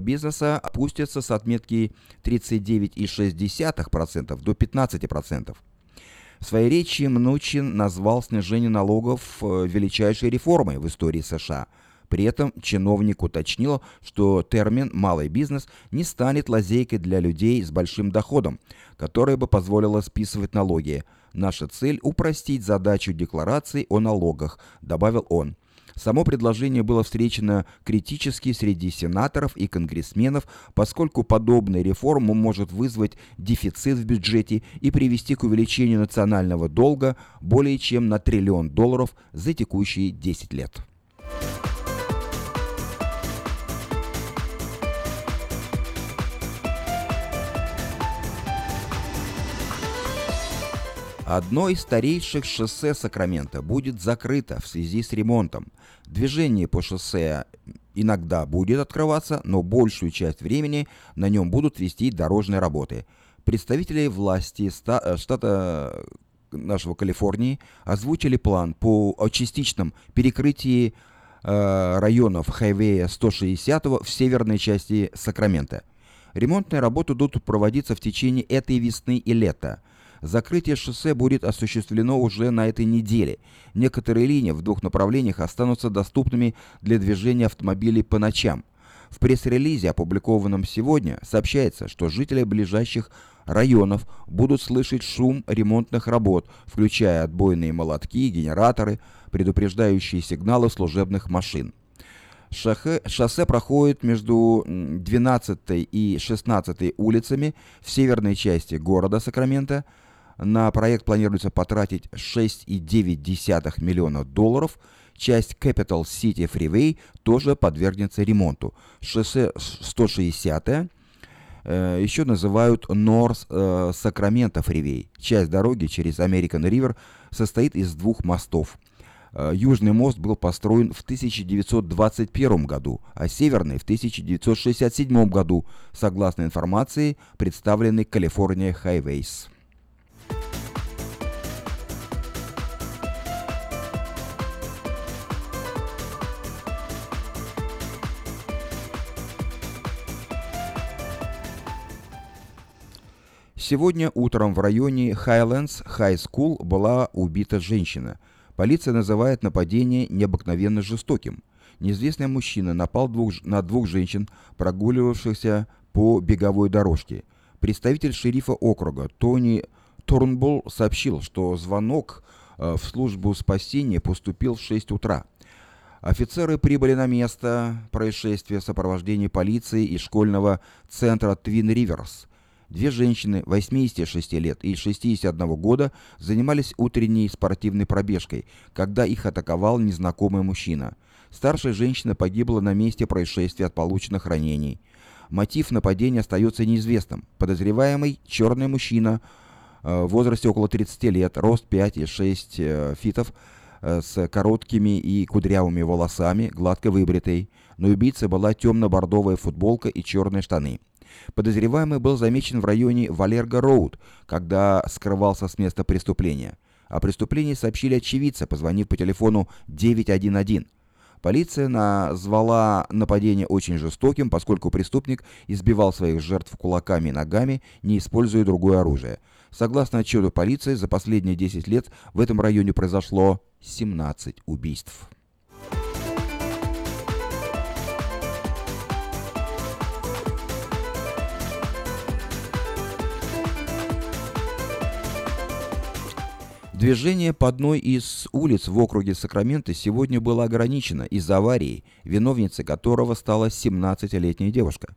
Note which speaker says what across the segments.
Speaker 1: бизнеса опустятся с отметки 39,6% до 15%. В своей речи Мнучин назвал снижение налогов э, величайшей реформой в истории США. При этом чиновник уточнил, что термин «малый бизнес» не станет лазейкой для людей с большим доходом, которая бы позволила списывать налоги. Наша цель – упростить задачу декларации о налогах, добавил он. Само предложение было встречено критически среди сенаторов и конгрессменов, поскольку подобная реформа может вызвать дефицит в бюджете и привести к увеличению национального долга более чем на триллион долларов за текущие 10 лет. Одно из старейших шоссе Сакрамента будет закрыто в связи с ремонтом. Движение по шоссе иногда будет открываться, но большую часть времени на нем будут вести дорожные работы. Представители власти э, штата нашего Калифорнии озвучили план по частичном перекрытии э, районов хайвея 160 в северной части Сакрамента. Ремонтные работы будут проводиться в течение этой весны и лета. Закрытие шоссе будет осуществлено уже на этой неделе. Некоторые линии в двух направлениях останутся доступными для движения автомобилей по ночам. В пресс-релизе, опубликованном сегодня, сообщается, что жители ближайших районов будут слышать шум ремонтных работ, включая отбойные молотки, генераторы, предупреждающие сигналы служебных машин. Шахе, шоссе проходит между 12 и 16 улицами в северной части города Сакраменто, на проект планируется потратить 6,9 миллиона долларов. Часть Capital City Freeway тоже подвергнется ремонту. Шоссе 160 э, еще называют North э, Sacramento Freeway. Часть дороги через American River состоит из двух мостов. Э, южный мост был построен в 1921 году, а северный в 1967 году, согласно информации, представленной California Highways. Сегодня утром в районе Highlands High School была убита женщина. Полиция называет нападение необыкновенно жестоким. Неизвестный мужчина напал двух, на двух женщин, прогуливавшихся по беговой дорожке. Представитель шерифа округа Тони Торнболл сообщил, что звонок э, в службу спасения поступил в 6 утра. Офицеры прибыли на место происшествия в сопровождении полиции и школьного центра Твин Риверс – Две женщины 86 лет и 61 года занимались утренней спортивной пробежкой, когда их атаковал незнакомый мужчина. Старшая женщина погибла на месте происшествия от полученных ранений. Мотив нападения остается неизвестным. Подозреваемый – черный мужчина э, в возрасте около 30 лет, рост 5,6 э, фитов, э, с короткими и кудрявыми волосами, гладко выбритой. На убийце была темно-бордовая футболка и черные штаны. Подозреваемый был замечен в районе Валерго-Роуд, когда скрывался с места преступления. О преступлении сообщили очевидцы, позвонив по телефону 911. Полиция назвала нападение очень жестоким, поскольку преступник избивал своих жертв кулаками и ногами, не используя другое оружие. Согласно отчету полиции, за последние 10 лет в этом районе произошло 17 убийств. Движение по одной из улиц в округе Сакраменто сегодня было ограничено из-за аварии, виновницей которого стала 17-летняя девушка.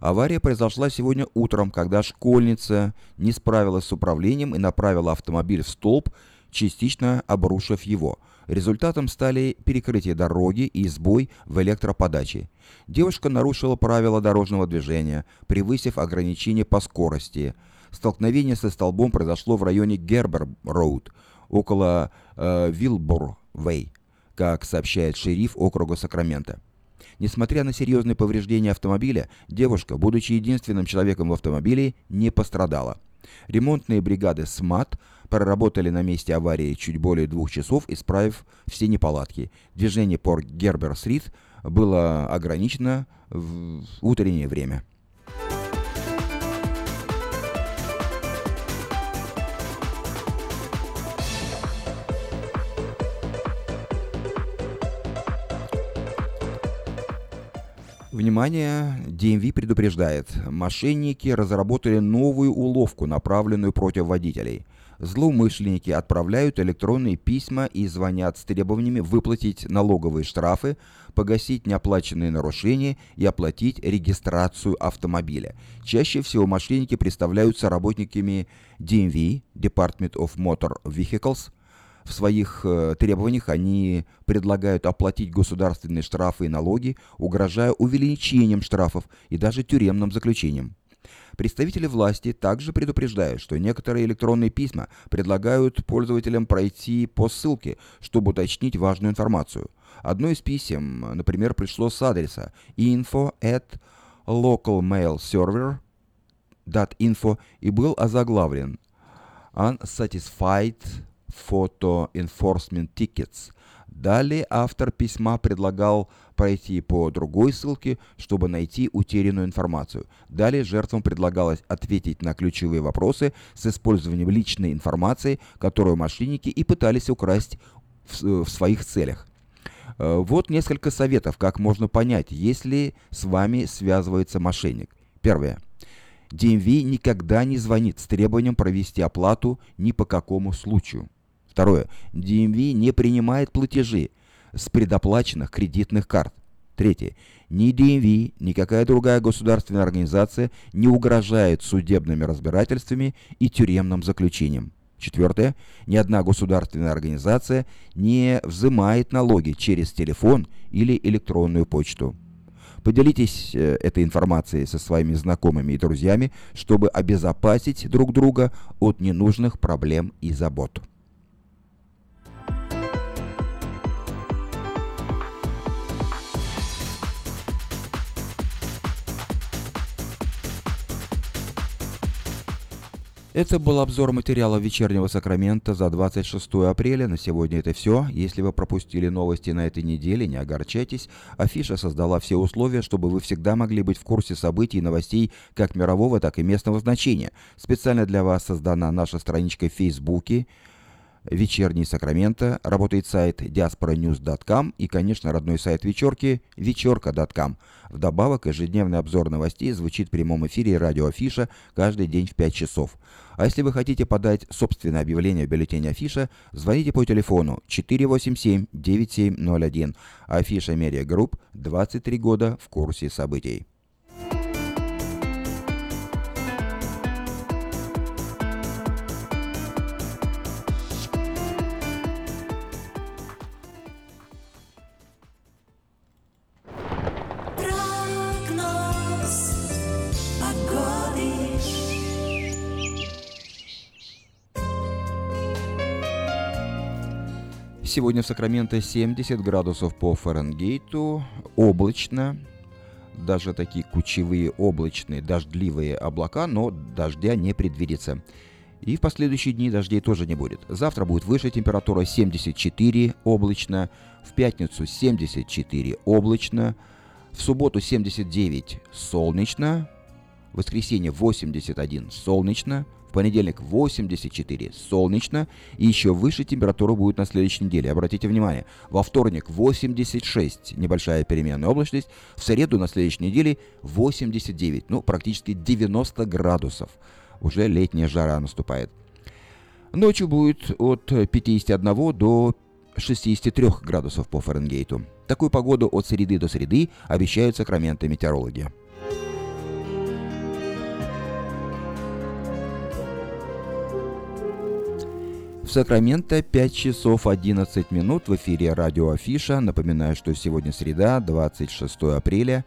Speaker 1: Авария произошла сегодня утром, когда школьница не справилась с управлением и направила автомобиль в столб, частично обрушив его. Результатом стали перекрытие дороги и сбой в электроподаче. Девушка нарушила правила дорожного движения, превысив ограничение по скорости – Столкновение со столбом произошло в районе Гербер-Роуд, около э, Вилбор-Вей, как сообщает шериф округа Сакрамента. Несмотря на серьезные повреждения автомобиля, девушка, будучи единственным человеком в автомобиле, не пострадала. Ремонтные бригады СМАТ проработали на месте аварии чуть более двух часов, исправив все неполадки. Движение по Гербер-стрит было ограничено в утреннее время. Внимание, DMV предупреждает, мошенники разработали новую уловку, направленную против водителей. Злоумышленники отправляют электронные письма и звонят с требованиями выплатить налоговые штрафы, погасить неоплаченные нарушения и оплатить регистрацию автомобиля. Чаще всего мошенники представляются работниками DMV, Department of Motor Vehicles, в своих э, требованиях они предлагают оплатить государственные штрафы и налоги, угрожая увеличением штрафов и даже тюремным заключением. Представители власти также предупреждают, что некоторые электронные письма предлагают пользователям пройти по ссылке, чтобы уточнить важную информацию. Одно из писем, например, пришло с адреса info at localmailserver.info и был озаглавлен Unsatisfied Photo Enforcement Tickets. Далее автор письма предлагал пройти по другой ссылке, чтобы найти утерянную информацию. Далее жертвам предлагалось ответить на ключевые вопросы с использованием личной информации, которую мошенники и пытались украсть в, в своих целях. Э, вот несколько советов, как можно понять, если с вами связывается мошенник. Первое. DMV никогда не звонит с требованием провести оплату ни по какому случаю. Второе. DMV не принимает платежи с предоплаченных кредитных карт. Третье. Ни DMV, ни какая другая государственная организация не угрожает судебными разбирательствами и тюремным заключением. Четвертое. Ни одна государственная организация не взимает налоги через телефон или электронную почту. Поделитесь э, этой информацией со своими знакомыми и друзьями, чтобы обезопасить друг друга от ненужных проблем и забот. Это был обзор материала вечернего Сакрамента за 26 апреля. На сегодня это все. Если вы пропустили новости на этой неделе, не огорчайтесь. Афиша создала все условия, чтобы вы всегда могли быть в курсе событий и новостей как мирового, так и местного значения. Специально для вас создана наша страничка в Фейсбуке вечерний Сакраменто, работает сайт diasporanews.com и, конечно, родной сайт вечерки вечерка.com. Вдобавок, ежедневный обзор новостей звучит в прямом эфире радио Афиша каждый день в 5 часов. А если вы хотите подать собственное объявление в бюллетене Афиша, звоните по телефону 487-9701. Афиша Медиа Групп 23 года в курсе событий. Сегодня в Сакраменто 70 градусов по Фаренгейту, облачно, даже такие кучевые облачные дождливые облака, но дождя не предвидится. И в последующие дни дождей тоже не будет. Завтра будет выше температура 74 облачно, в пятницу 74 облачно, в субботу 79 солнечно, в воскресенье 81 солнечно, в понедельник 84 солнечно и еще выше температура будет на следующей неделе. Обратите внимание, во вторник 86 небольшая переменная облачность, в среду на следующей неделе 89, ну практически 90 градусов. Уже летняя жара наступает. Ночью будет от 51 до 63 градусов по Фаренгейту. Такую погоду от среды до среды обещают сакраменты метеорологи. В Сакраменто 5 часов 11 минут в эфире радио Афиша. Напоминаю, что сегодня среда, 26 апреля.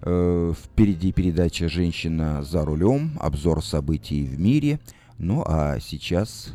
Speaker 1: Э, впереди передача «Женщина за рулем», обзор событий в мире. Ну а сейчас...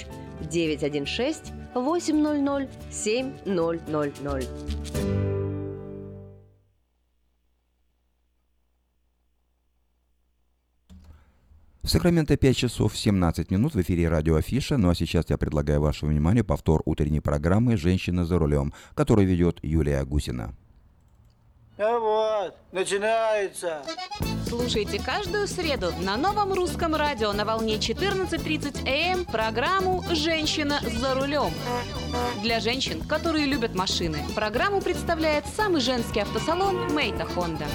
Speaker 2: 916 800 7000.
Speaker 1: В Сакраменто 5 часов 17 минут в эфире радио Афиша. Ну а сейчас я предлагаю вашему вниманию повтор утренней программы «Женщина за рулем», которую ведет Юлия Гусина.
Speaker 3: А вот, начинается.
Speaker 4: Слушайте каждую среду на новом русском радио на волне 14.30 АМ программу «Женщина за рулем». Для женщин, которые любят машины, программу представляет самый женский автосалон «Мейта Хонда».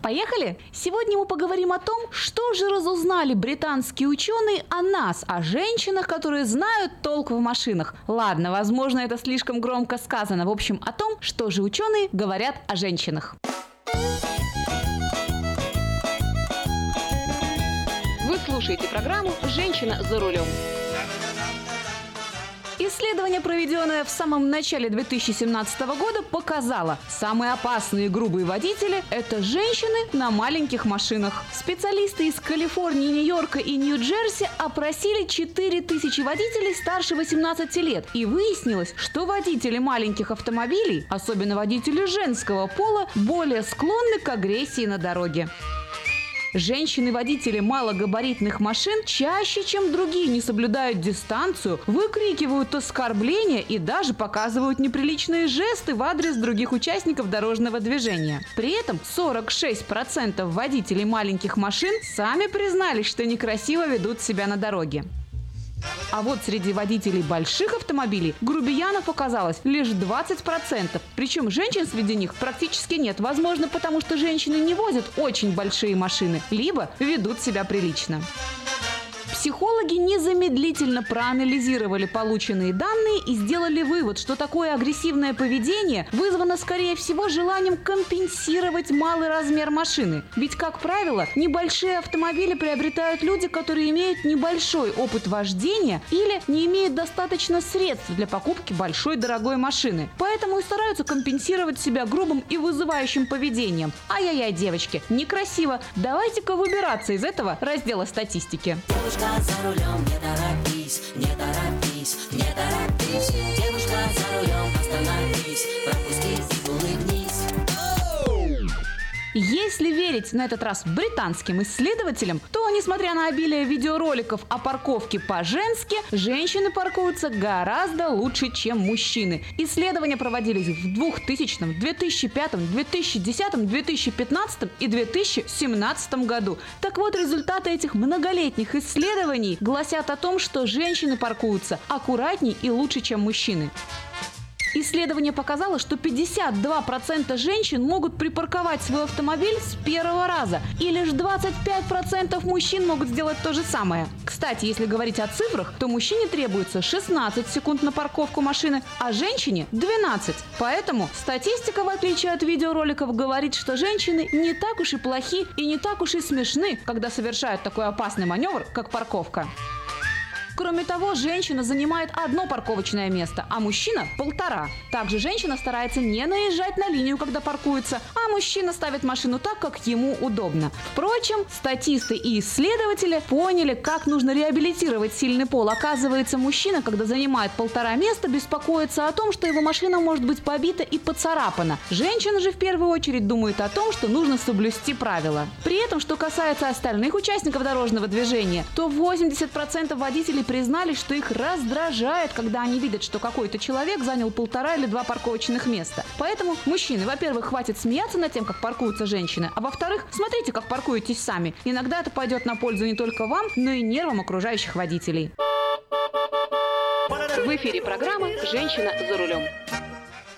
Speaker 4: Поехали! Сегодня мы поговорим о том, что же разузнали британские ученые о нас, о женщинах, которые знают толк в машинах. Ладно, возможно, это слишком громко сказано. В общем, о том, что же ученые говорят о женщинах. Слушаете программу «Женщина за рулем». Исследование, проведенное в самом начале 2017 года, показало, самые опасные и грубые водители – это женщины на маленьких машинах. Специалисты из Калифорнии, Нью-Йорка и Нью-Джерси опросили 4000 водителей старше 18 лет. И выяснилось, что водители маленьких автомобилей, особенно водители женского пола, более склонны к агрессии на дороге. Женщины-водители малогабаритных машин чаще, чем другие, не соблюдают дистанцию, выкрикивают оскорбления и даже показывают неприличные жесты в адрес других участников дорожного движения. При этом 46% водителей маленьких машин сами признались, что некрасиво ведут себя на дороге. А вот среди водителей больших автомобилей грубиянов оказалось лишь 20%. Причем женщин среди них практически нет. Возможно, потому что женщины не возят очень большие машины, либо ведут себя прилично. Психологи незамедлительно проанализировали полученные данные и сделали вывод, что такое агрессивное поведение вызвано, скорее всего, желанием компенсировать малый размер машины. Ведь, как правило, небольшие автомобили приобретают люди, которые имеют небольшой опыт вождения или не имеют достаточно средств для покупки большой дорогой машины. Поэтому и стараются компенсировать себя грубым и вызывающим поведением. Ай-яй-яй, девочки, некрасиво. Давайте-ка выбираться из этого раздела статистики.
Speaker 5: Девушка за рулем, не торопись, не торопись, не торопись. Девушка за рулем, остановись,
Speaker 4: Если верить на этот раз британским исследователям, то, несмотря на обилие видеороликов о парковке по-женски, женщины паркуются гораздо лучше, чем мужчины. Исследования проводились в 2000, 2005, 2010, 2015 и 2017 году. Так вот, результаты этих многолетних исследований гласят о том, что женщины паркуются аккуратней и лучше, чем мужчины. Исследование показало, что 52% женщин могут припарковать свой автомобиль с первого раза, и лишь 25% мужчин могут сделать то же самое. Кстати, если говорить о цифрах, то мужчине требуется 16 секунд на парковку машины, а женщине 12. Поэтому статистика, в отличие от видеороликов, говорит, что женщины не так уж и плохи и не так уж и смешны, когда совершают такой опасный маневр, как парковка. Кроме того, женщина занимает одно парковочное место, а мужчина – полтора. Также женщина старается не наезжать на линию, когда паркуется, а мужчина ставит машину так, как ему удобно. Впрочем, статисты и исследователи поняли, как нужно реабилитировать сильный пол. Оказывается, мужчина, когда занимает полтора места, беспокоится о том, что его машина может быть побита и поцарапана. Женщина же в первую очередь думает о том, что нужно соблюсти правила. При этом, что касается остальных участников дорожного движения, то 80% водителей признались, что их раздражает, когда они видят, что какой-то человек занял полтора или два парковочных места. Поэтому, мужчины, во-первых, хватит смеяться над тем, как паркуются женщины, а во-вторых, смотрите, как паркуетесь сами. Иногда это пойдет на пользу не только вам, но и нервам окружающих водителей. В эфире программа «Женщина за рулем».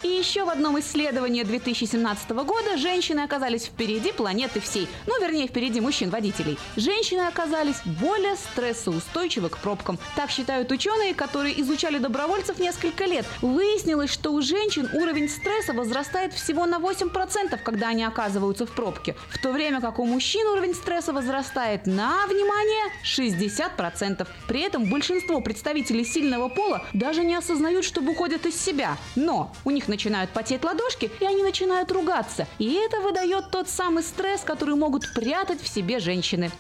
Speaker 4: И еще в одном исследовании 2017 года женщины оказались впереди планеты всей. Ну, вернее, впереди мужчин-водителей. Женщины оказались более стрессоустойчивы к пробкам. Так считают ученые, которые изучали добровольцев несколько лет. Выяснилось, что у женщин уровень стресса возрастает всего на 8%, когда они оказываются в пробке. В то время как у мужчин уровень стресса возрастает на, внимание, 60%. При этом большинство представителей сильного пола даже не осознают, что выходят из себя. Но у них начинают потеть ладошки, и они начинают ругаться. И это выдает тот самый стресс, который могут прятать в себе женщины.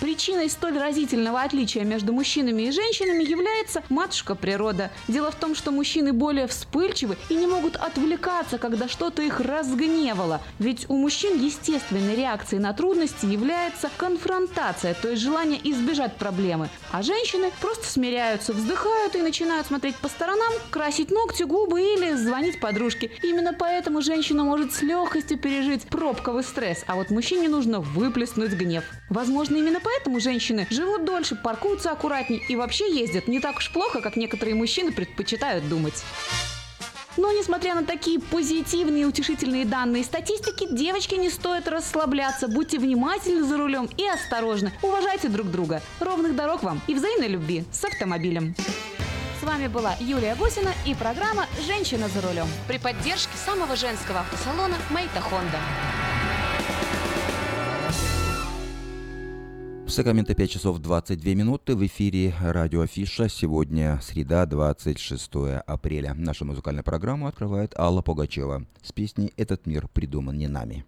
Speaker 4: Причиной столь разительного отличия между мужчинами и женщинами является матушка природа. Дело в том, что мужчины более вспыльчивы и не могут отвлекаться, когда что-то их разгневало. Ведь у мужчин естественной реакцией на трудности является конфронтация, то есть желание избежать проблемы. А женщины просто смиряются, вздыхают и начинают смотреть по сторонам, красить ногти, губы или звонить подружке. Именно поэтому женщина может с легкостью пережить пробковый стресс, а вот мужчине нужно выплеснуть гнев. Возможно, именно поэтому женщины живут дольше, паркуются аккуратней и вообще ездят не так уж плохо, как некоторые мужчины предпочитают думать. Но несмотря на такие позитивные и утешительные данные статистики, девочки не стоит расслабляться. Будьте внимательны за рулем и осторожны. Уважайте друг друга. Ровных дорог вам и взаимной любви с автомобилем. С вами была Юлия Гусина и программа «Женщина за рулем» при поддержке самого женского автосалона «Мэйта Хонда».
Speaker 1: Сакраменто 5 часов 22 минуты в эфире радио Афиша. Сегодня среда, 26 апреля. Нашу музыкальную программу открывает Алла Пугачева с песней «Этот мир придуман не нами».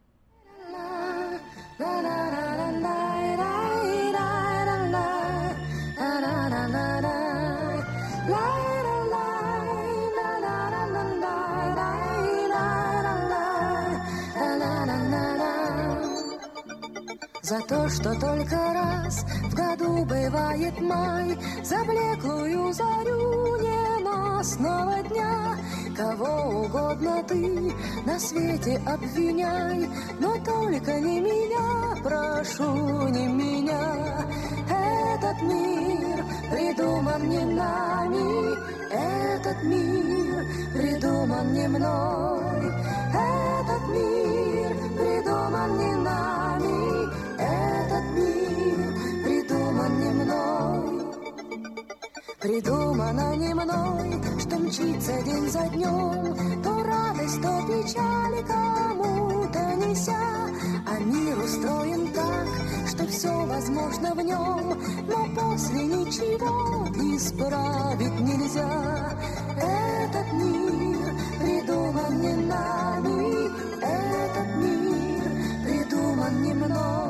Speaker 6: За то, что только раз в году бывает май, За блеклую зарю ненастного дня, Кого угодно ты на свете обвиняй, Но только не меня, прошу, не меня. Этот мир придуман не нами, Этот мир придуман не мной, Этот мир придуман не нами, мной. Придумано не мной, что мчится день за днем, То радость, то печаль кому-то неся. А мир устроен так, что все возможно в нем, Но после ничего исправить нельзя. Этот мир придуман не нами, этот мир придуман не мной.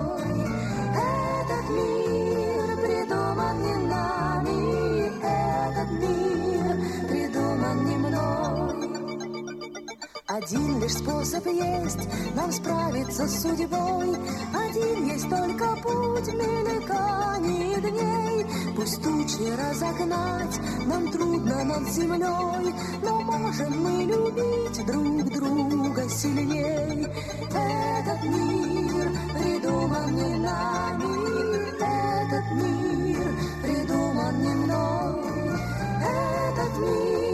Speaker 6: Один лишь способ есть нам справиться с судьбой, Один есть только путь мельканий дней. Пусть тучи разогнать нам трудно над землей, Но можем мы любить друг друга сильней. Этот мир придуман не нами, Этот мир придуман не мной. Этот мир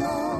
Speaker 6: придуман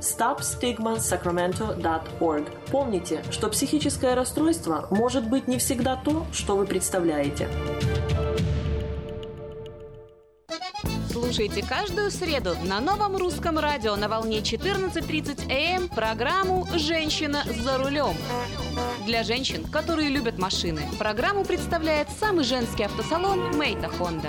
Speaker 7: stopstigmasacramento.org. Помните, что психическое расстройство может быть не всегда то, что вы представляете.
Speaker 4: Слушайте каждую среду на новом русском радио на волне 14.30 АМ программу «Женщина за рулем». Для женщин, которые любят машины, программу представляет самый женский автосалон «Мейта Хонда».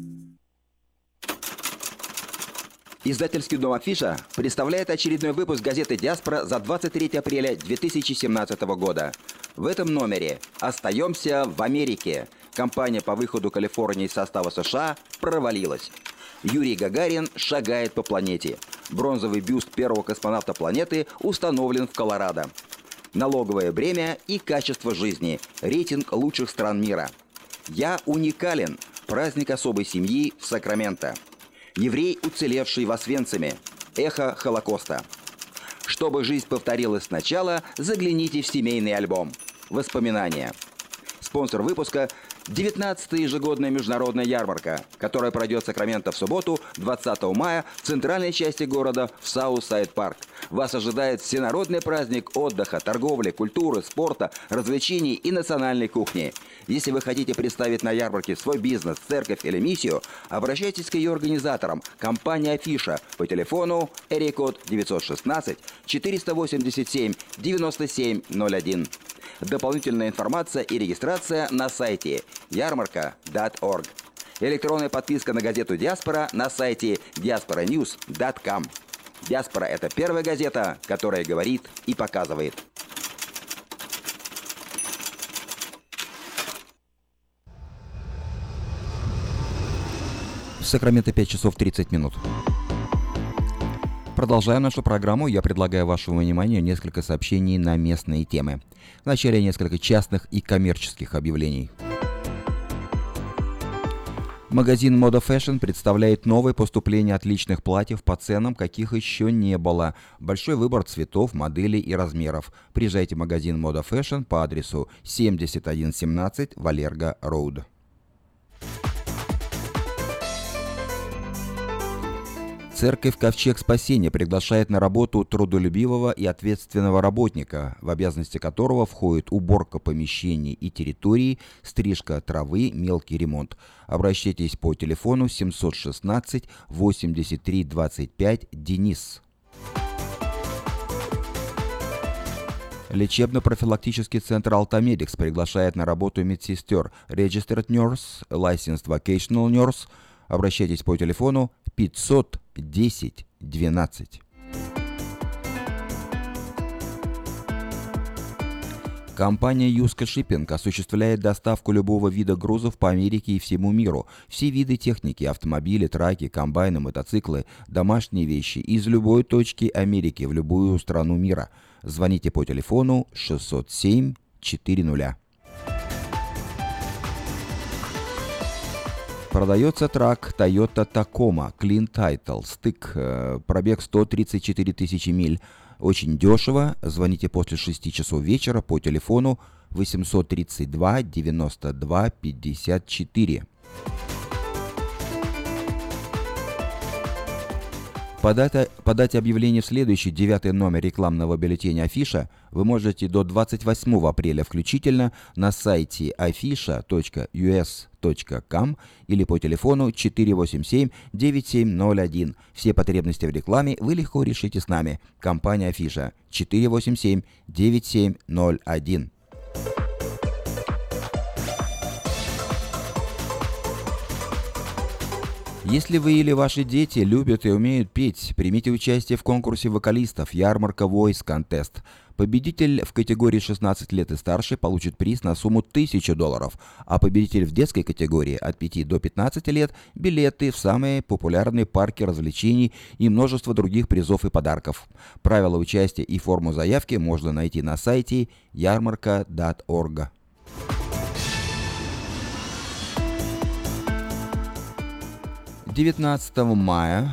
Speaker 1: Издательский дом «Афиша» представляет очередной выпуск газеты «Диаспора» за 23 апреля 2017 года. В этом номере «Остаемся в Америке». Компания по выходу Калифорнии из состава США провалилась. Юрий Гагарин шагает по планете. Бронзовый бюст первого космонавта планеты установлен в Колорадо. Налоговое бремя и качество жизни. Рейтинг лучших стран мира. «Я уникален». Праздник особой семьи в Сакраменто. Еврей, уцелевший в Освенциме. Эхо Холокоста. Чтобы жизнь повторилась сначала, загляните в семейный альбом. Воспоминания. Спонсор выпуска – 19-я ежегодная международная ярмарка, которая пройдет в Сакраменто в субботу, 20 мая, в центральной части города в Southside Park. Вас ожидает всенародный праздник отдыха, торговли, культуры, спорта, развлечений и национальной кухни. Если вы хотите представить на ярмарке свой бизнес, церковь или миссию, обращайтесь к ее организаторам, компания «Афиша» по телефону Эрикод 916 487 9701. Дополнительная информация и регистрация на сайте ярмарка.org. Электронная подписка на газету «Диаспора» на сайте diasporanews.com. «Диаспора» — это первая газета, которая говорит и показывает. Сакраменто 5 часов 30 минут. Продолжая нашу программу, я предлагаю вашему вниманию несколько сообщений на местные темы. Вначале несколько частных и коммерческих объявлений. Магазин Moda Fashion представляет новое поступление отличных платьев по ценам, каких еще не было. Большой выбор цветов, моделей и размеров. Приезжайте в магазин Moda Fashion по адресу 7117 Валерго Роуд. Церковь Ковчег Спасения приглашает на работу трудолюбивого и ответственного работника, в обязанности которого входит уборка помещений и территорий, стрижка травы, мелкий ремонт. Обращайтесь по телефону 716 83 25 Денис. Лечебно-профилактический центр «Алтамедикс» приглашает на работу медсестер Registered Nurse, Licensed Vocational Nurse. Обращайтесь по телефону 510 12. Компания Юска Шиппинг осуществляет доставку любого вида грузов по Америке и всему миру. Все виды техники, автомобили, траки, комбайны, мотоциклы, домашние вещи из любой точки Америки в любую страну мира. Звоните по телефону 607 400. Продается трак Toyota Tacoma Clean Title, стык, э, пробег 134 тысячи миль. Очень дешево. Звоните после 6 часов вечера по телефону 832 92 54. Подать, подать объявление в следующий девятый номер рекламного бюллетеня Афиша вы можете до 28 апреля включительно на сайте afisha.us.com или по телефону 487-9701. Все потребности в рекламе вы легко решите с нами. Компания Афиша 487-9701. Если вы или ваши дети любят и умеют петь, примите участие в конкурсе вокалистов «Ярмарка Voice Contest». Победитель в категории 16 лет и старше получит приз на сумму 1000 долларов, а победитель в детской категории от 5 до 15 лет – билеты в самые популярные парки развлечений и множество других призов и подарков. Правила участия и форму заявки можно найти на сайте ярмарка.org. 19 мая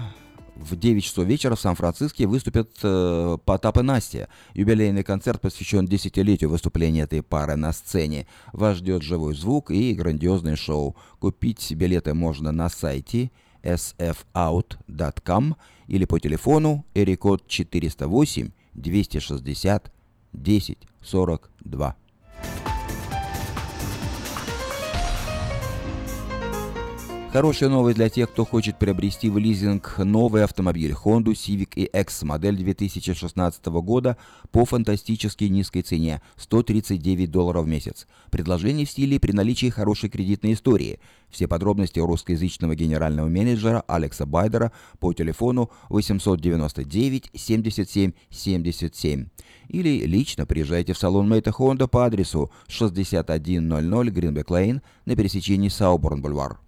Speaker 1: в 9 часов вечера в Сан-Франциско выступят э, Потап и Настя. Юбилейный концерт посвящен десятилетию выступления этой пары на сцене. Вас ждет живой звук и грандиозное шоу. Купить билеты можно на сайте sfout.com или по телефону эрикод 408 260 10 Хорошая новость для тех, кто хочет приобрести в лизинг новый автомобиль Honda Civic EX модель 2016 года по фантастически низкой цене – 139 долларов в месяц. Предложение в стиле при наличии хорошей кредитной истории. Все подробности у русскоязычного генерального менеджера Алекса Байдера по телефону 899 77 77. Или лично приезжайте в салон Мэйта Honda по адресу 6100 Гринбек Лейн на пересечении Сауборн-Бульвар.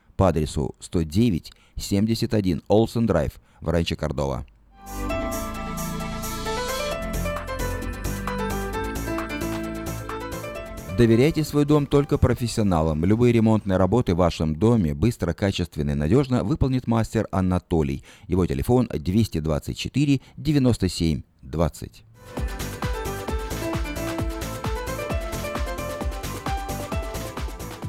Speaker 1: по адресу 109 71 Олсен Драйв в Ранче Кордова. Доверяйте свой дом только профессионалам. Любые ремонтные работы в вашем доме быстро, качественно и надежно выполнит мастер Анатолий. Его телефон 224 97 20.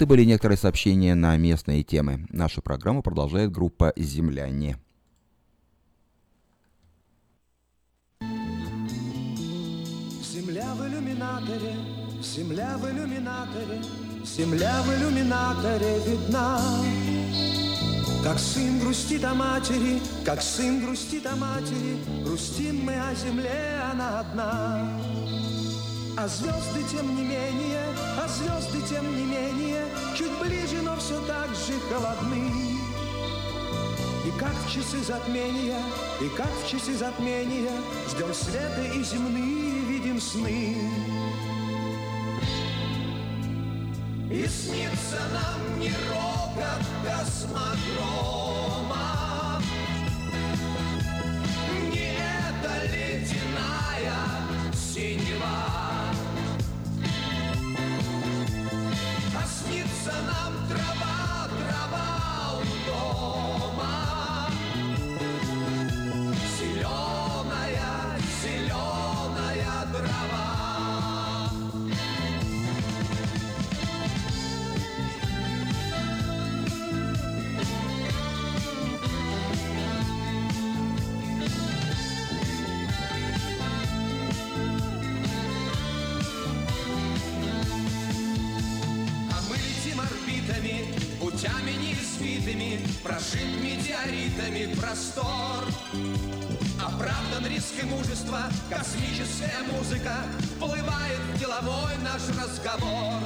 Speaker 1: Это были некоторые сообщения на местные темы. Нашу программу продолжает группа «Земляне».
Speaker 8: Земля в иллюминаторе, земля в иллюминаторе, земля в иллюминаторе видна. Как сын грустит о матери, как сын грустит о матери, грустим мы о земле, она одна. А звезды тем не менее, а звезды тем не менее Чуть ближе, но все так же холодны. И как в часы затмения, и как в часы затмения Ждем света и земные видим сны. И снится нам не рокот космодрома. Не эта ледяная синева. И мужество, космическая музыка Плывает в деловой наш разговор.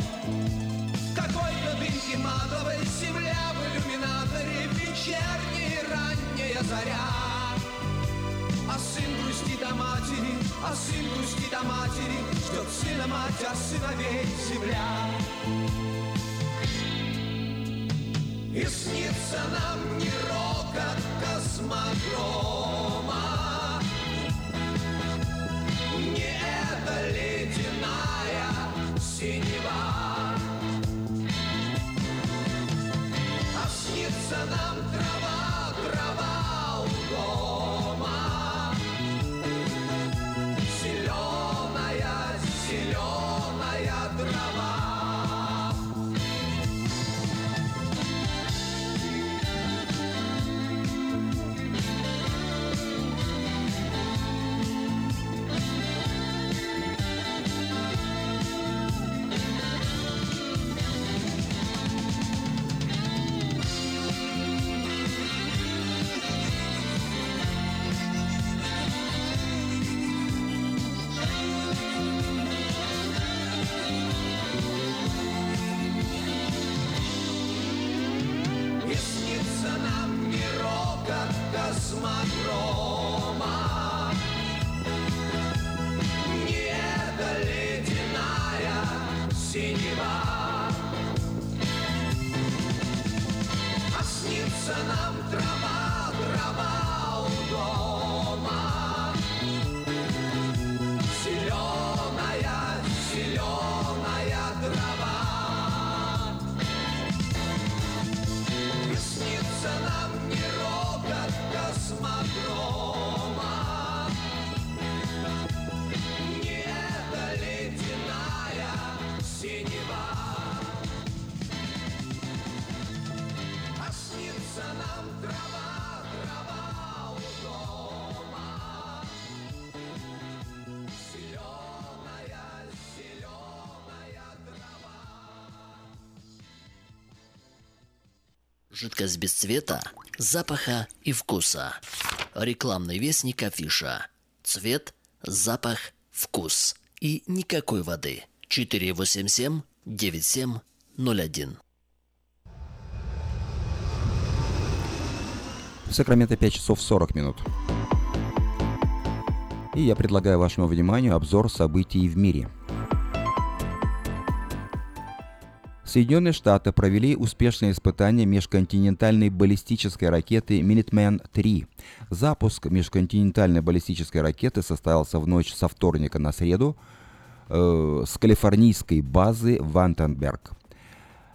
Speaker 8: Какой-то дымке матовой земля в иллюминаторе Вечерняя ранняя заря. А сын грустит о матери, а сын грустит о матери, Ждет сына мать, а сыновей земля. И снится нам не рокот космодрома, синева. А
Speaker 9: Жидкость без цвета, запаха и вкуса. Рекламный вестник афиша. Цвет, запах, вкус. И никакой воды. 487-9701.
Speaker 1: В Сакраменто 5 часов 40 минут. И я предлагаю вашему вниманию обзор событий в мире. Соединенные Штаты провели успешное испытание межконтинентальной баллистической ракеты Minuteman-3. Запуск межконтинентальной баллистической ракеты состоялся в ночь со вторника на среду э, с калифорнийской базы Вантенберг.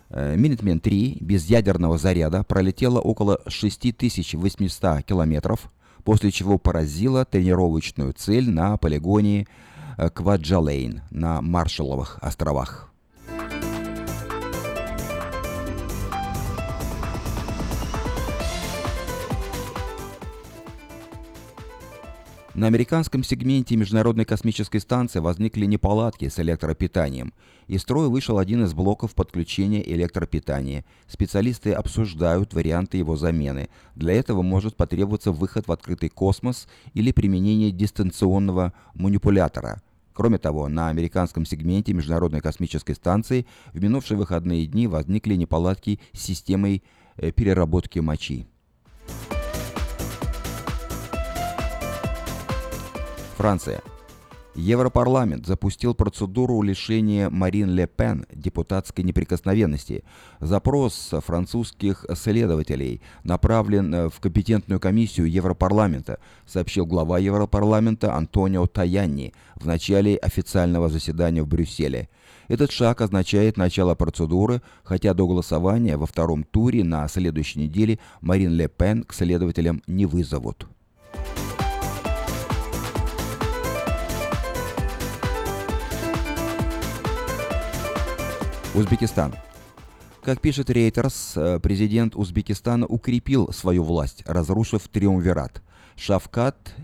Speaker 1: Э, Minuteman-3 без ядерного заряда пролетела около 6800 километров, после чего поразила тренировочную цель на полигоне э, Кваджалейн на Маршалловых островах. На американском сегменте Международной космической станции возникли неполадки с электропитанием. Из строя вышел один из блоков подключения электропитания. Специалисты обсуждают варианты его замены. Для этого может потребоваться выход в открытый космос или применение дистанционного манипулятора. Кроме того, на американском сегменте Международной космической станции в минувшие выходные дни возникли неполадки с системой э, переработки мочи. Франция. Европарламент запустил процедуру лишения Марин Ле Пен депутатской неприкосновенности. Запрос французских следователей направлен э, в компетентную комиссию Европарламента, сообщил глава Европарламента Антонио Таянни в начале официального заседания в Брюсселе. Этот шаг означает начало процедуры, хотя до голосования во втором туре на следующей неделе Марин Ле Пен к следователям не вызовут. Узбекистан. Как пишет Рейтерс, э, президент Узбекистана укрепил свою власть, разрушив триумвират. Шавкат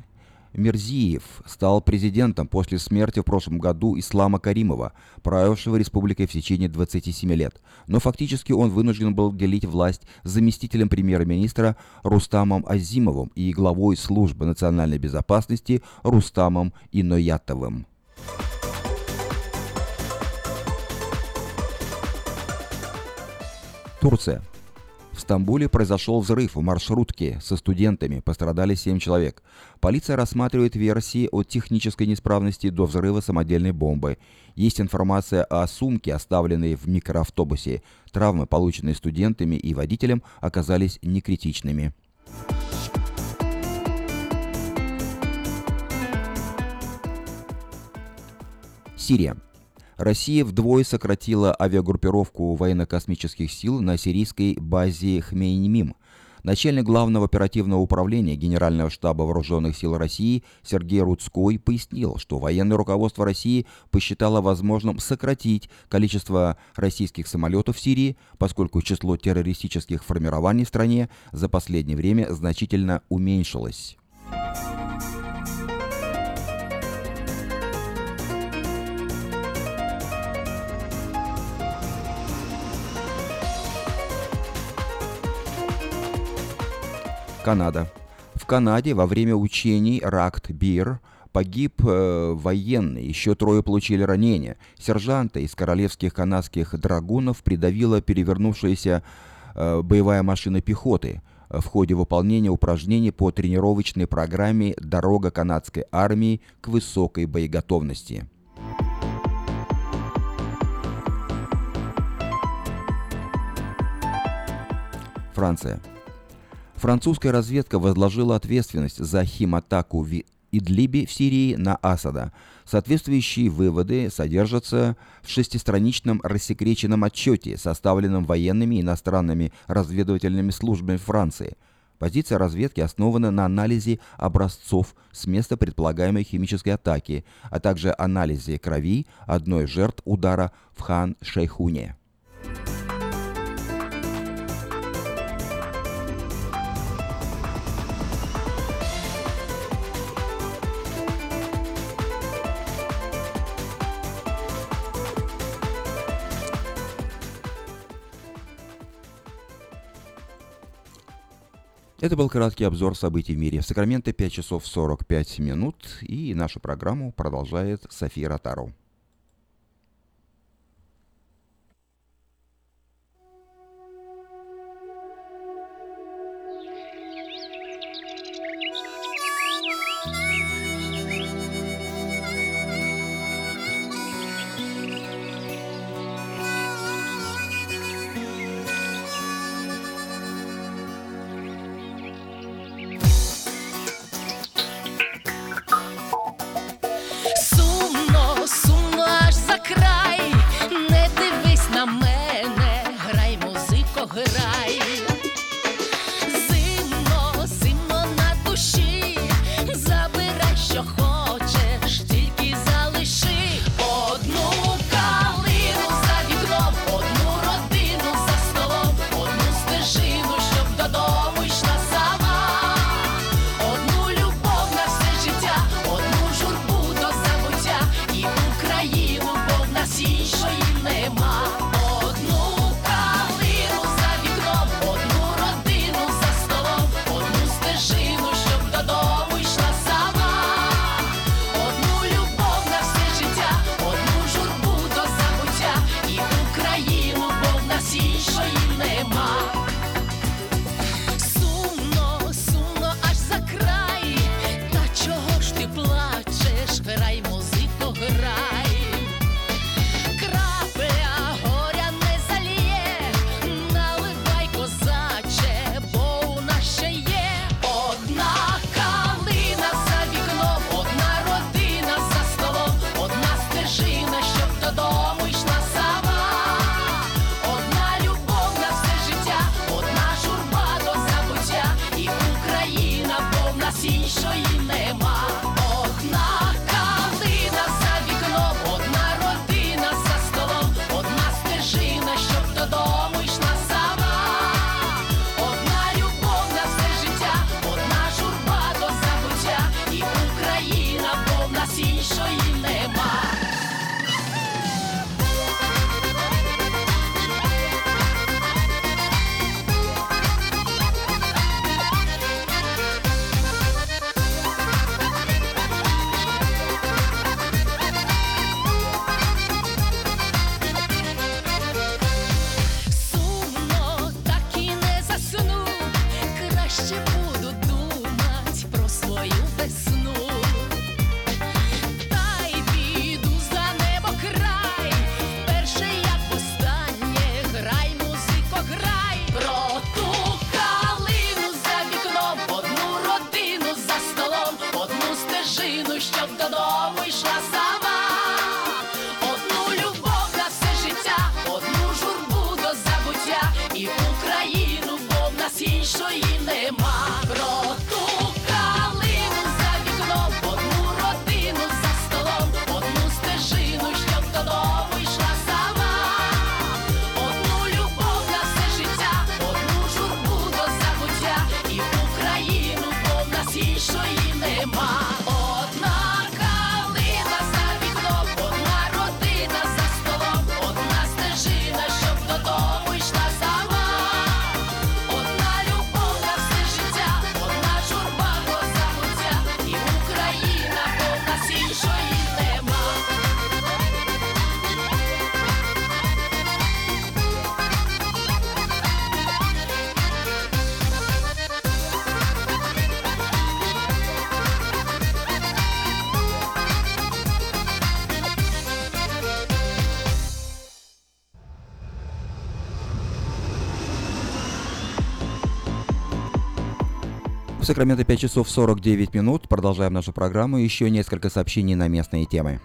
Speaker 1: Мирзиев стал президентом после смерти в прошлом году Ислама Каримова, правившего республикой в течение 27 лет. Но фактически он вынужден был делить власть с заместителем премьер-министра Рустамом Азимовым и главой службы национальной безопасности Рустамом Иноятовым. Турция. В Стамбуле произошел взрыв в маршрутке со студентами, пострадали 7 человек. Полиция рассматривает версии от технической неисправности до взрыва самодельной бомбы. Есть информация о сумке, оставленной в микроавтобусе. Травмы, полученные студентами и водителем, оказались некритичными. Сирия. Россия вдвое сократила авиагруппировку военно-космических сил на сирийской базе Хмейнимим. Начальник Главного оперативного управления Генерального штаба Вооруженных сил России Сергей Рудской пояснил, что военное руководство России посчитало возможным сократить количество российских самолетов в Сирии, поскольку число террористических формирований в стране за последнее время значительно уменьшилось. Канада. В Канаде во время учений Ракт-Бир погиб э, военный, еще трое получили ранения. Сержанта из королевских канадских драгунов придавила перевернувшаяся э, боевая машина пехоты в ходе выполнения упражнений по тренировочной программе «Дорога канадской армии к высокой боеготовности». Франция. Французская разведка возложила ответственность за химатаку в Идлибе в Сирии на Асада. Соответствующие выводы содержатся в шестистраничном рассекреченном отчете, составленном военными иностранными разведывательными службами Франции. Позиция разведки основана на анализе образцов с места предполагаемой химической атаки, а также анализе крови одной жертв удара в Хан-Шейхуне. Это был краткий обзор событий в мире. В Сакраменто 5 часов 45 минут, и нашу программу продолжает София Ротару. В Сакраменто 5 часов 49 минут. Продолжаем нашу программу. Еще несколько сообщений на местные темы.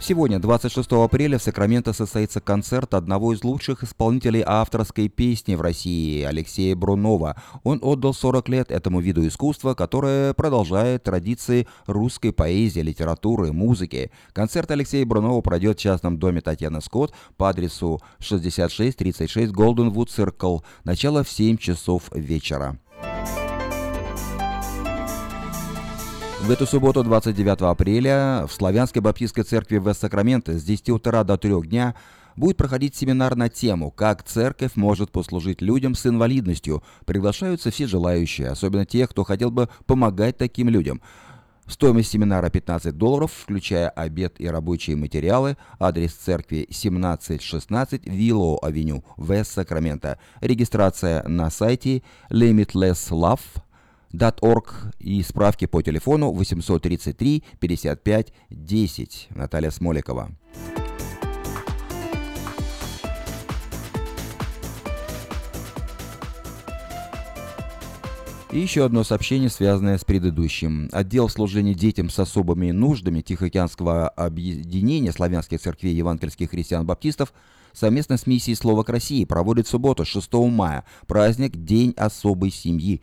Speaker 1: Сегодня, 26 апреля, в Сакраменто состоится концерт одного из лучших исполнителей авторской песни в России, Алексея Брунова. Он отдал 40 лет этому виду искусства, которое продолжает традиции русской поэзии, литературы, музыки. Концерт Алексея Брунова пройдет в частном доме Татьяны Скотт по адресу 6636 Goldenwood Circle. Начало в 7 часов вечера. В эту субботу, 29 апреля, в Славянской Баптистской церкви в Сакраменто с 10 утра до 3 дня будет проходить семинар на тему «Как церковь может послужить людям с инвалидностью». Приглашаются все желающие, особенно те, кто хотел бы помогать таким людям. Стоимость семинара 15 долларов, включая обед и рабочие материалы. Адрес церкви 1716 Willow Авеню, Вест Сакраменто. Регистрация на сайте Limitless Love .org и справки по телефону 833 55 10. Наталья Смоликова. И еще одно сообщение, связанное с предыдущим. Отдел служения детям с особыми нуждами Тихоокеанского объединения славянских церквей евангельских христиан-баптистов совместно с миссией «Слово к России» проводит в субботу 6 мая праздник День особой семьи.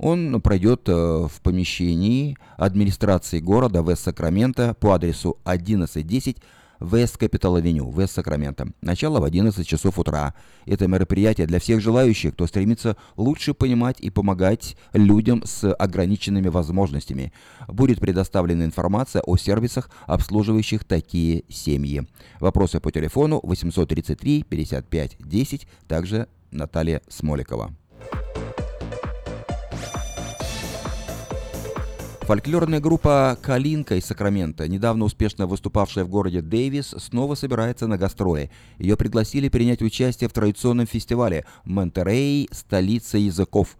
Speaker 1: Он пройдет э, в помещении администрации города Вест-Сакраменто по адресу 1110 Вест Капитал Авеню, Вест Сакраменто. Начало в 11 часов утра. Это мероприятие для всех желающих, кто стремится лучше понимать и помогать людям с ограниченными возможностями. Будет предоставлена информация о сервисах, обслуживающих такие семьи. Вопросы по телефону 833 55 10, также Наталья Смоликова. Фольклорная группа «Калинка» из Сакрамента, недавно успешно выступавшая в городе Дэвис, снова собирается на гастроли. Ее пригласили принять участие в традиционном фестивале «Монтерей. Столица языков».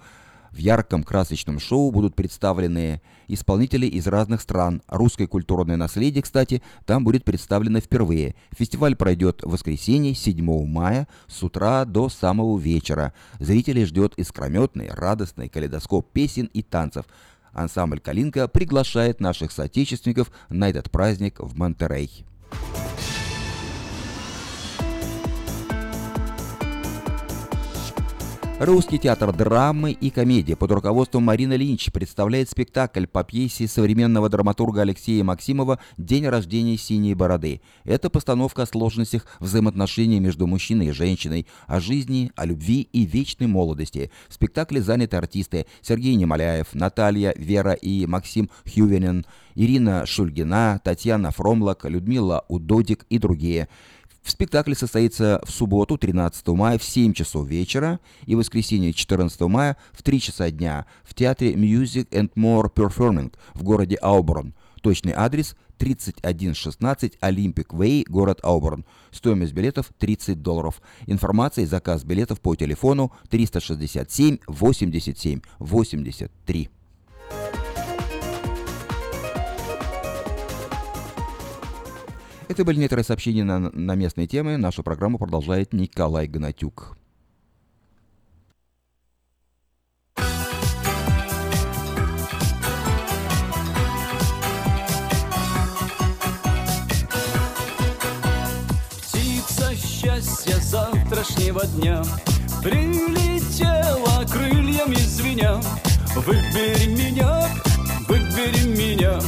Speaker 1: В ярком красочном шоу будут представлены исполнители из разных стран. Русское культурное наследие, кстати, там будет представлено впервые. Фестиваль пройдет в воскресенье 7 мая с утра до самого вечера. Зрителей ждет искрометный, радостный калейдоскоп песен и танцев – Ансамбль «Калинка» приглашает наших соотечественников на этот праздник в Монтерей. Русский театр драмы и комедии под руководством Марины Линч представляет спектакль по пьесе современного драматурга Алексея Максимова «День рождения синей бороды». Это постановка о сложностях взаимоотношений между мужчиной и женщиной, о жизни, о любви и вечной молодости. В спектакле заняты артисты Сергей Немоляев, Наталья, Вера и Максим Хювенен, Ирина Шульгина, Татьяна Фромлак, Людмила Удодик и другие – в спектакле состоится в субботу, 13 мая, в 7 часов вечера и в воскресенье, 14 мая, в 3 часа дня в театре Music and More Performing в городе Ауборн. Точный адрес 3116 Olympic Way, город Ауборн. Стоимость билетов 30 долларов. Информация и заказ билетов по телефону 367 87 83. Это были некоторые сообщения на, на местные темы. Нашу программу продолжает Николай Гнатюк.
Speaker 10: Счастья завтрашнего дня Прилетела крыльями звеня Выбери меня, выбери меня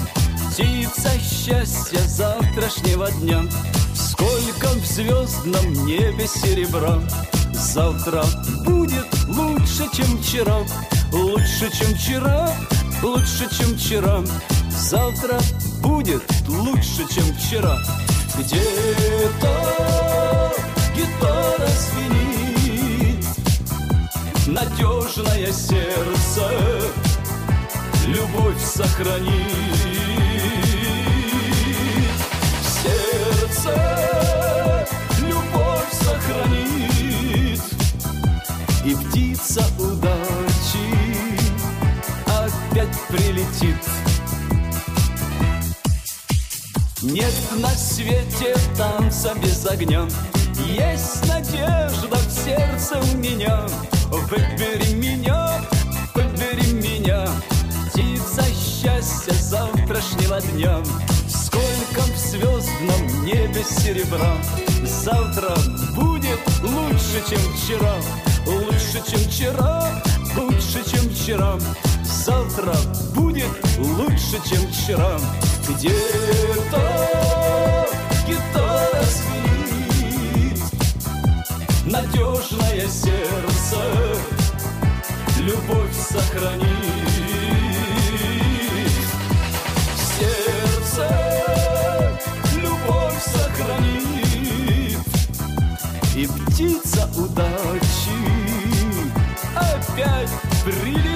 Speaker 10: Птица счастья завтрашнего дня. Сколько в звездном небе серебра. Завтра будет лучше, чем вчера. Лучше, чем вчера, лучше, чем вчера. Завтра будет лучше, чем вчера. Где-то гитара звенит. Надежное сердце Любовь сохранит сердце любовь сохранит. И птица удачи опять прилетит. Нет на свете танца без огня, Есть надежда в сердце у меня. Выбери меня, выбери меня, Птица счастья завтрашнего дня. Сколько в звездном небе серебра. Завтра будет лучше, чем вчера Лучше, чем вчера, лучше, чем вчера. Завтра будет лучше, чем вчера. Где-то гитара звенит Надежное сердце. Любовь сохранит И птица удачи. Опять прилетит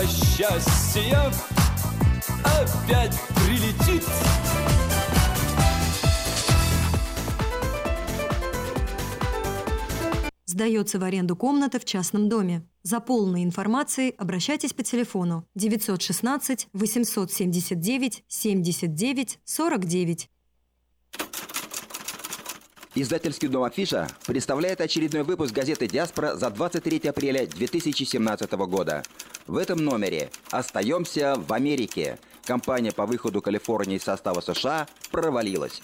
Speaker 10: птица счастья опять прилетит
Speaker 11: Сдается в аренду комната в частном доме. За полной информацией обращайтесь по телефону 916 879 79 49.
Speaker 1: Издательский дом «Афиша» представляет очередной выпуск газеты «Диаспора» за 23 апреля 2017 года. В этом номере «Остаемся в Америке». Компания по выходу Калифорнии из состава США провалилась.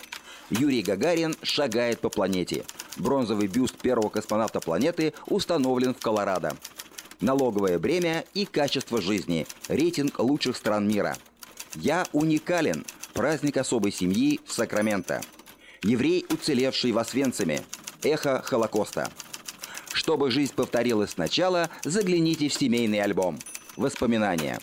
Speaker 1: Юрий Гагарин шагает по планете. Бронзовый бюст первого космонавта планеты установлен в Колорадо. Налоговое бремя и качество жизни. Рейтинг лучших стран мира. «Я уникален». Праздник особой семьи в Сакраменто. Еврей, уцелевший в Освенциме. Эхо Холокоста. Чтобы жизнь повторилась сначала, загляните в семейный альбом. Воспоминания.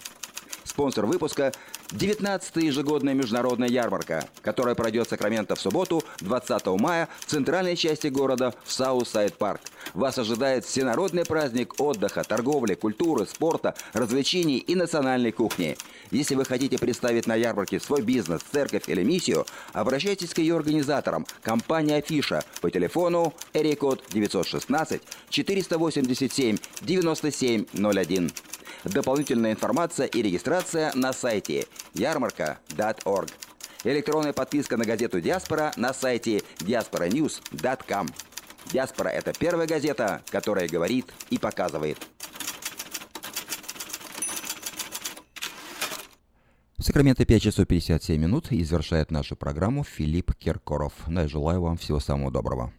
Speaker 1: Спонсор выпуска 19-я ежегодная международная ярмарка, которая пройдет в Сакраменто в субботу, 20 мая, в центральной части города в Southside Park. Вас ожидает всенародный праздник отдыха, торговли, культуры, спорта, развлечений и национальной кухни. Если вы хотите представить на ярмарке свой бизнес, церковь или миссию, обращайтесь к ее организаторам, компания «Афиша» по телефону area code 916 487 9701. Дополнительная информация и регистрация на сайте ярмарка.org. Электронная подписка на газету «Диаспора» на сайте diasporanews.com. «Диаспора» — это первая газета, которая говорит и показывает. В Сакраменто 5 часов 57 минут и завершает нашу программу Филипп Киркоров. Я желаю вам всего самого доброго.